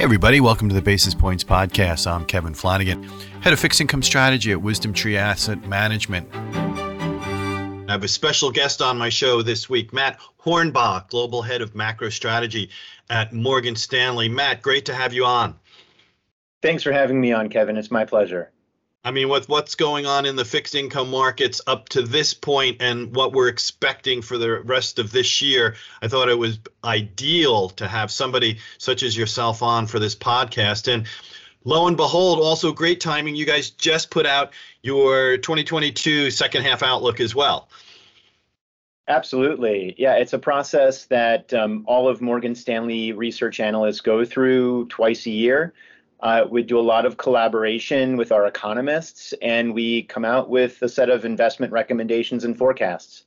Hey, everybody, welcome to the Basis Points Podcast. I'm Kevin Flanagan, head of fixed income strategy at WisdomTree Asset Management. I have a special guest on my show this week, Matt Hornbach, Global Head of Macro Strategy at Morgan Stanley. Matt, great to have you on. Thanks for having me on, Kevin. It's my pleasure. I mean, with what's going on in the fixed income markets up to this point and what we're expecting for the rest of this year, I thought it was ideal to have somebody such as yourself on for this podcast. And lo and behold, also great timing. You guys just put out your 2022 second half outlook as well. Absolutely. Yeah, it's a process that um, all of Morgan Stanley research analysts go through twice a year. Uh, we do a lot of collaboration with our economists, and we come out with a set of investment recommendations and forecasts.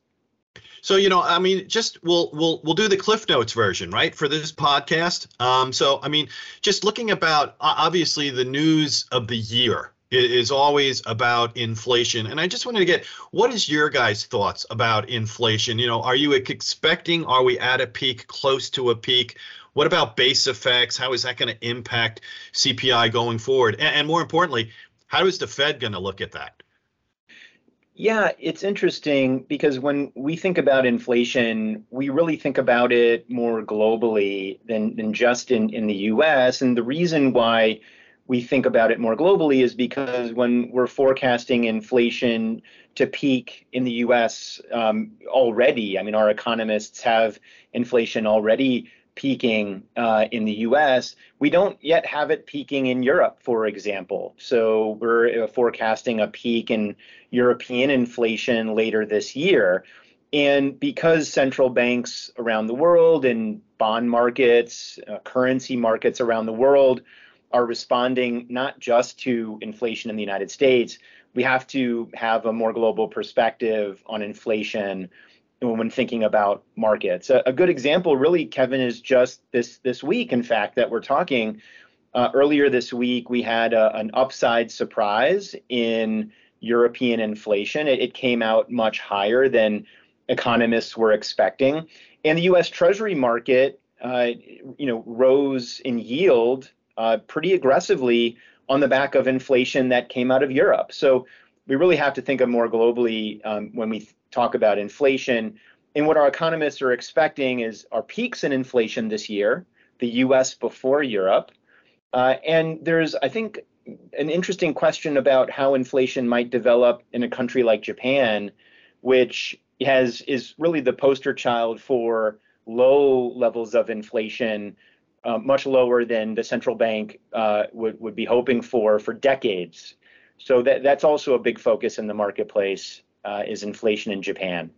So you know, I mean, just we'll we'll we'll do the Cliff Notes version, right, for this podcast. Um, so I mean, just looking about obviously the news of the year is always about inflation, and I just wanted to get what is your guys' thoughts about inflation? You know, are you expecting? Are we at a peak, close to a peak? What about base effects? How is that going to impact CPI going forward? And, and more importantly, how is the Fed going to look at that? Yeah, it's interesting because when we think about inflation, we really think about it more globally than, than just in, in the US. And the reason why we think about it more globally is because when we're forecasting inflation to peak in the US um, already, I mean, our economists have inflation already peaking uh, in the US. We don't yet have it peaking in Europe, for example. So we're uh, forecasting a peak in European inflation later this year. And because central banks around the world and bond markets, uh, currency markets around the world are responding not just to inflation in the United States, we have to have a more global perspective on inflation when thinking about markets. A, a, good example, really, Kevin, is just this this week. In fact, that we're talking uh, earlier this week, we had a, an upside surprise in European inflation. It, it, came out much higher than economists were expecting, and the U.S. Treasury market, uh, you know, rose in yield uh, pretty aggressively on the back of inflation that came out of Europe. So we really have to think of more globally um, when we talk about inflation. And what our economists are expecting is our peaks in inflation this year, the US before Europe. Uh, and there's, I think, an interesting question about how inflation might develop in a country like Japan, which has is really the poster child for low levels of inflation, uh, much lower than the central bank uh, would, would be hoping for for decades. So that, that's also a big focus in the marketplace uh, is inflation in Japan.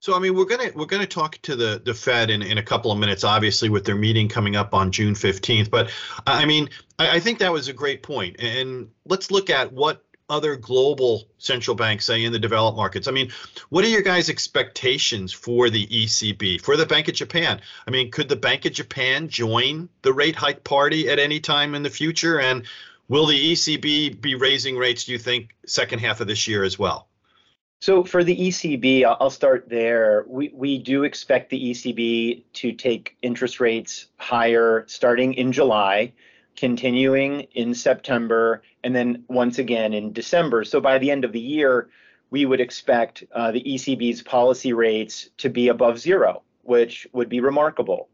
So I mean, we're gonna we're gonna talk to the the Fed in, in a couple of minutes, obviously with their meeting coming up on June fifteenth. But I mean, I, I think that was a great point. And let's look at what other global central banks say in the developed markets. I mean, what are your guys' expectations for the ECB, for the Bank of Japan? I mean, could the Bank of Japan join the rate hike party at any time in the future? And will the ECB be raising rates, do you think, second half of this year as well? So for the ECB, I'll start there. We, we do expect the ECB to take interest rates higher starting in July, continuing in September, and then once again in December. So by the end of the year, we would expect uh, the ECB's policy rates to be above zero, which would be remarkable.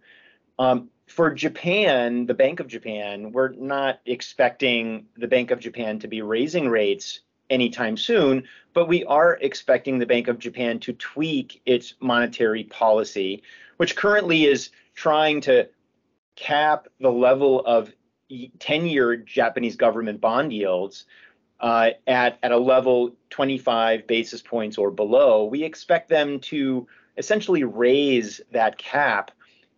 Um, for Japan, the Bank of Japan, we're not expecting the Bank of Japan to be raising rates anytime soon, but we are expecting the Bank of Japan to tweak its monetary policy, which currently is trying to cap the level of 10 year Japanese government bond yields uh, at, at a level 25 basis points or below. We expect them to essentially raise that cap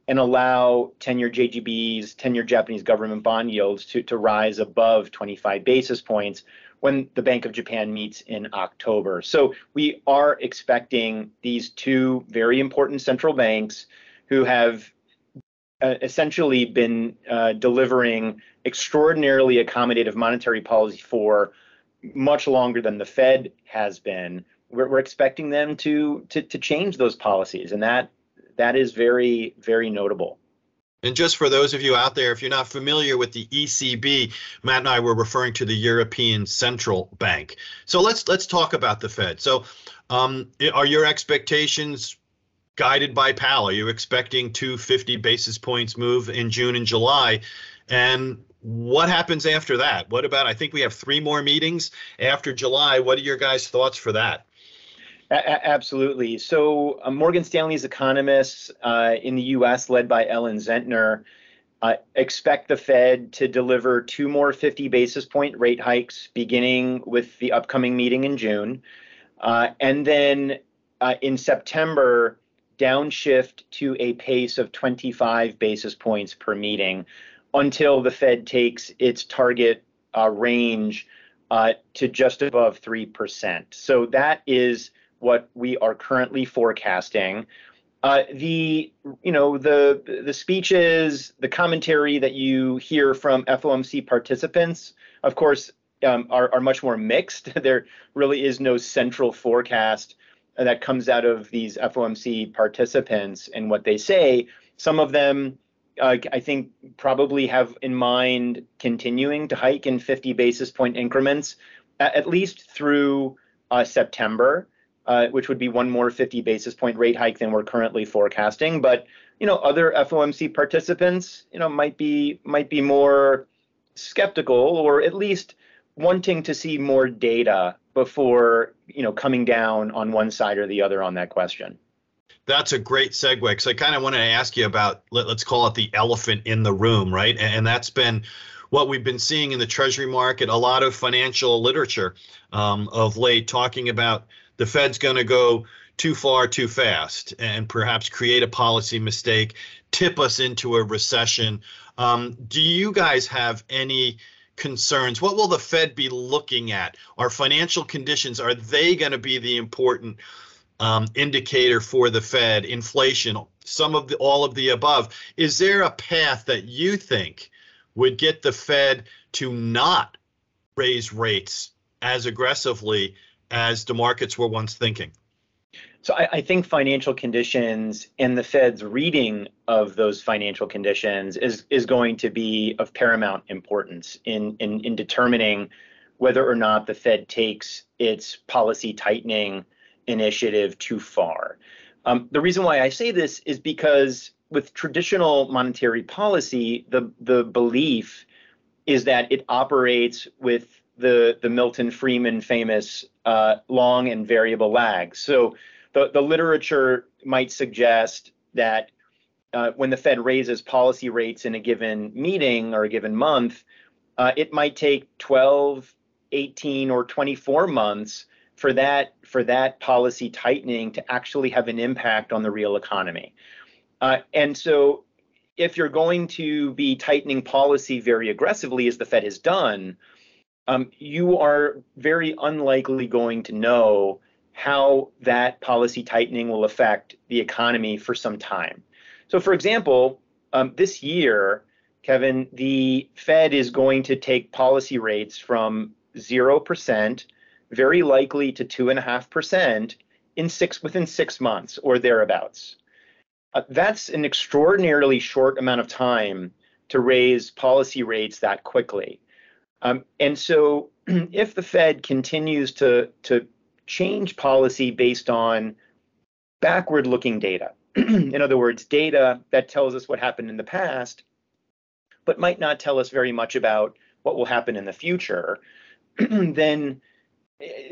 and allow 10 year JGBs, 10 year Japanese government bond yields to, to rise above 25 basis points, when the Bank of Japan meets in October. So we are expecting these two very important central banks who have uh, essentially been uh, delivering extraordinarily accommodative monetary policy for much longer than the Fed has been. We're, we're expecting them to, to to change those policies, and that that is very very notable. And just for those of you out there, if you're not familiar with the ECB, Matt and I were referring to the European Central Bank. So let's let's talk about the Fed. So, um, are your expectations guided by Powell? Are you expecting two 50 basis points move in June and July? And what happens after that? What about? I think we have three more meetings after July. What are your guys' thoughts for that? A- absolutely. So, uh, Morgan Stanley's economists uh, in the U.S., led by Ellen Zentner, uh, expect the Fed to deliver two more 50 basis point rate hikes beginning with the upcoming meeting in June. Uh, and then uh, in September, downshift to a pace of 25 basis points per meeting until the Fed takes its target uh, range to just above 3%. So that is what we are currently forecasting. Uh, the you know the the speeches, the commentary that you hear from FOMC participants, of course, um, are are much more mixed. there really is no central forecast that comes out of these FOMC participants and what they say. Some of them, uh, I think, probably have in mind continuing to hike in 50 basis point increments, at least through uh, September uh, which would be one more 50 basis point rate hike than we're currently forecasting. But you know, other FOMC participants, you know, might be might be more skeptical or at least wanting to see more data before you know coming down on one side or the other on that question. That's a great segue because I kind of wanted to ask you about let, us call it the elephant in the room, right? And, and that's been what we've been seeing in the Treasury market. A lot of financial literature um, of late talking about the Fed's going to go too far too fast and perhaps create a policy mistake, tip us into a recession. Um, do you guys have any concerns? What will the Fed be looking at? Are financial conditions are they going to be the important um, indicator for the Fed? Inflation, some of the all of the above. Is there a path that you think would get the Fed to not raise rates as aggressively as the markets were once thinking? So I, I, think financial conditions and the Fed's reading of those financial conditions is is going to be of paramount importance in in, in determining whether or not the Fed takes its policy tightening initiative too far. Um, the reason why I say this is because with traditional monetary policy, the the belief is that it operates with the the Milton Friedman famous uh, long and variable lags. So the the literature might suggest that uh, when the Fed raises policy rates in a given meeting or a given month, uh, it might take 12, 18, or 24 months for that for that policy tightening to actually have an impact on the real economy. Uh, and so if you're going to be tightening policy very aggressively, as the Fed has done, um, you are very unlikely going to know how that policy tightening will affect the economy for some time. So, for example, um, this year, Kevin, the Fed is going to take policy rates from 0%, very likely to 2.5% in six, within six months or thereabouts. Uh, that's an extraordinarily short amount of time to raise policy rates that quickly. Um, and so if the Fed continues to, to change policy based on backward looking data, in other words, data that tells us what happened in the past, but might not tell us very much about what will happen in the future, then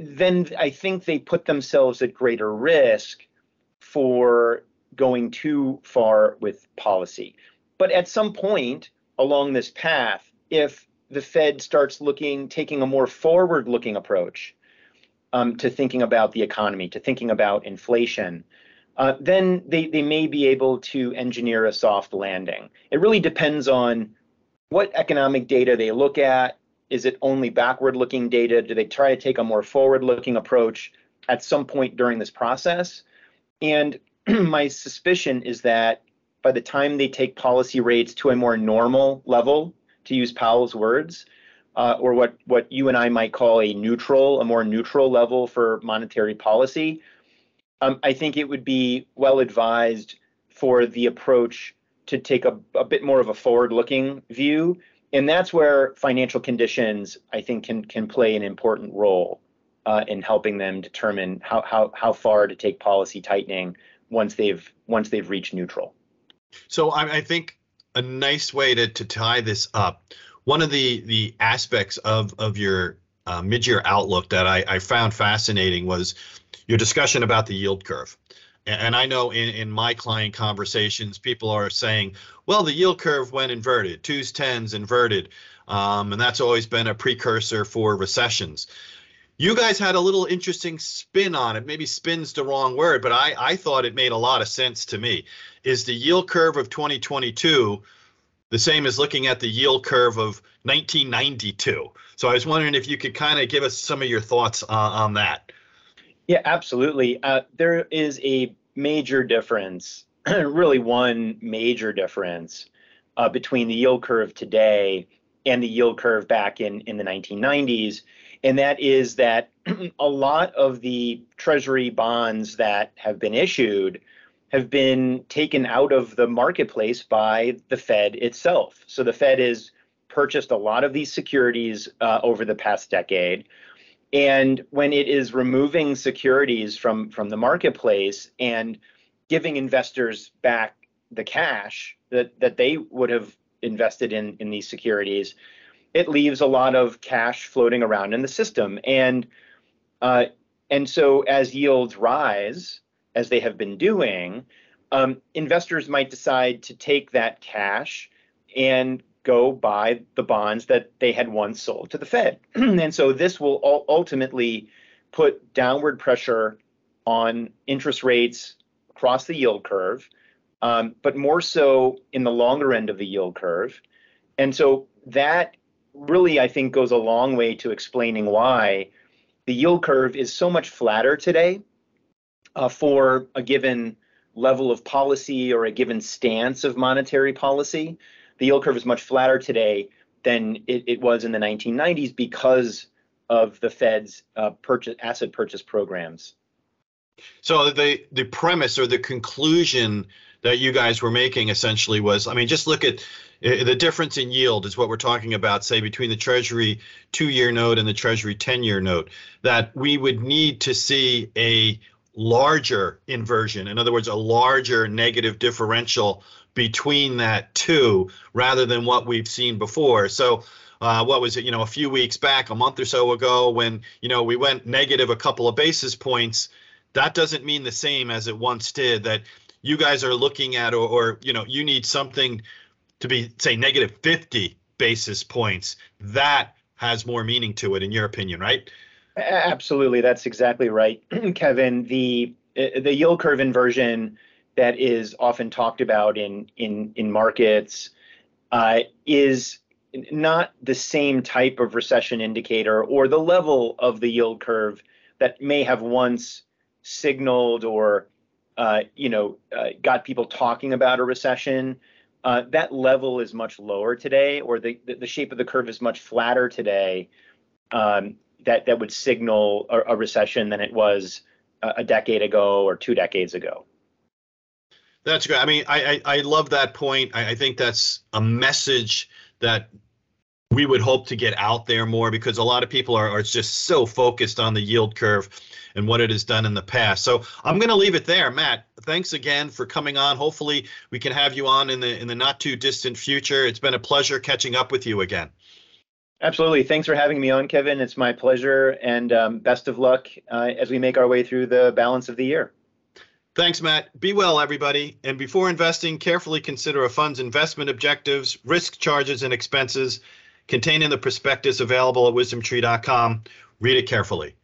then I think they put themselves at greater risk for going too far with policy. But at some point along this path, if the Fed starts looking, taking a more forward looking approach um, to thinking about the economy, to thinking about inflation, uh, then they, they may be able to engineer a soft landing. It really depends on what economic data they look at. Is it only backward looking data? Do they try to take a more forward looking approach at some point during this process? And my suspicion is that by the time they take policy rates to a more normal level, to use Powell's words, uh, or what, what you and I might call a neutral, a more neutral level for monetary policy, um, I think it would be well advised for the approach to take a, a bit more of a forward-looking view, and that's where financial conditions, I think, can can play an important role uh, in helping them determine how, how how far to take policy tightening once they've once they've reached neutral. So I, I think a nice way to to tie this up. One of the the aspects of of your uh, mid-year outlook that I, I found fascinating was your discussion about the yield curve. And I know in, in my client conversations, people are saying, well, the yield curve went inverted, twos, tens inverted. Um, and that's always been a precursor for recessions. You guys had a little interesting spin on it. Maybe spin's the wrong word, but I, I thought it made a lot of sense to me. Is the yield curve of 2022 the same as looking at the yield curve of 1992? So I was wondering if you could kind of give us some of your thoughts uh, on that. Yeah, absolutely. Uh, there is a major difference, really one major difference uh, between the yield curve today and the yield curve back in, in the 1990s. And that is that a lot of the treasury bonds that have been issued have been taken out of the marketplace by the Fed itself. So the Fed has purchased a lot of these securities uh, over the past decade. And when it is removing securities from, from the marketplace and giving investors back the cash that, that they would have invested in, in these securities, it leaves a lot of cash floating around in the system. And uh, and so as yields rise, as they have been doing, um, investors might decide to take that cash and go buy the bonds that they had once sold to the Fed. and so this will ultimately put downward pressure on interest rates across the yield curve, um, but more so in the longer end of the yield curve. And so that really, I think, goes a long way to explaining why the yield curve is so much flatter today uh, for a given level of policy or a given stance of monetary policy the yield curve is much flatter today than it, it was in the 1990s because of the Fed's uh, purchase, asset purchase programs. So the the premise or the conclusion that you guys were making essentially was, I mean, just look at the difference in yield is what we're talking about, say between the Treasury two-year note and the Treasury 10-year note. That we would need to see a larger inversion, in other words, a larger negative differential between that two rather than what we've seen before. So uh, what was it, you know, a few weeks back, a month or so ago, when, you know, we went negative a couple of basis points, that doesn't mean the same as it once did. That you guys are looking at, or, or you know, you need something to be, say, negative 50 basis points. That has more meaning to it, in your opinion, right? Absolutely, that's exactly right, Kevin. The the yield curve inversion that is often talked about in in in markets uh, is not the same type of recession indicator or the level of the yield curve that may have once signaled or uh, you know uh, got people talking about a recession. Uh, that level is much lower today, or the the shape of the curve is much flatter today. Um, that that would signal a, a recession than it was a, a decade ago or two decades ago. That's great. I mean, I, I, I love that point. I, I think that's a message that we would hope to get out there more because a lot of people are, are just so focused on the yield curve and what it has done in the past. So I'm going to leave it there, Matt. Thanks again for coming on. Hopefully, we can have you on in the in the not too distant future. It's been a pleasure catching up with you again. Absolutely. Thanks for having me on, Kevin. It's my pleasure, and um, best of luck uh, as we make our way through the balance of the year. Thanks, Matt. Be well, everybody. And before investing, carefully consider a fund's investment objectives, risk charges, and expenses contained in the prospectus available at wisdomtree.com. Read it carefully.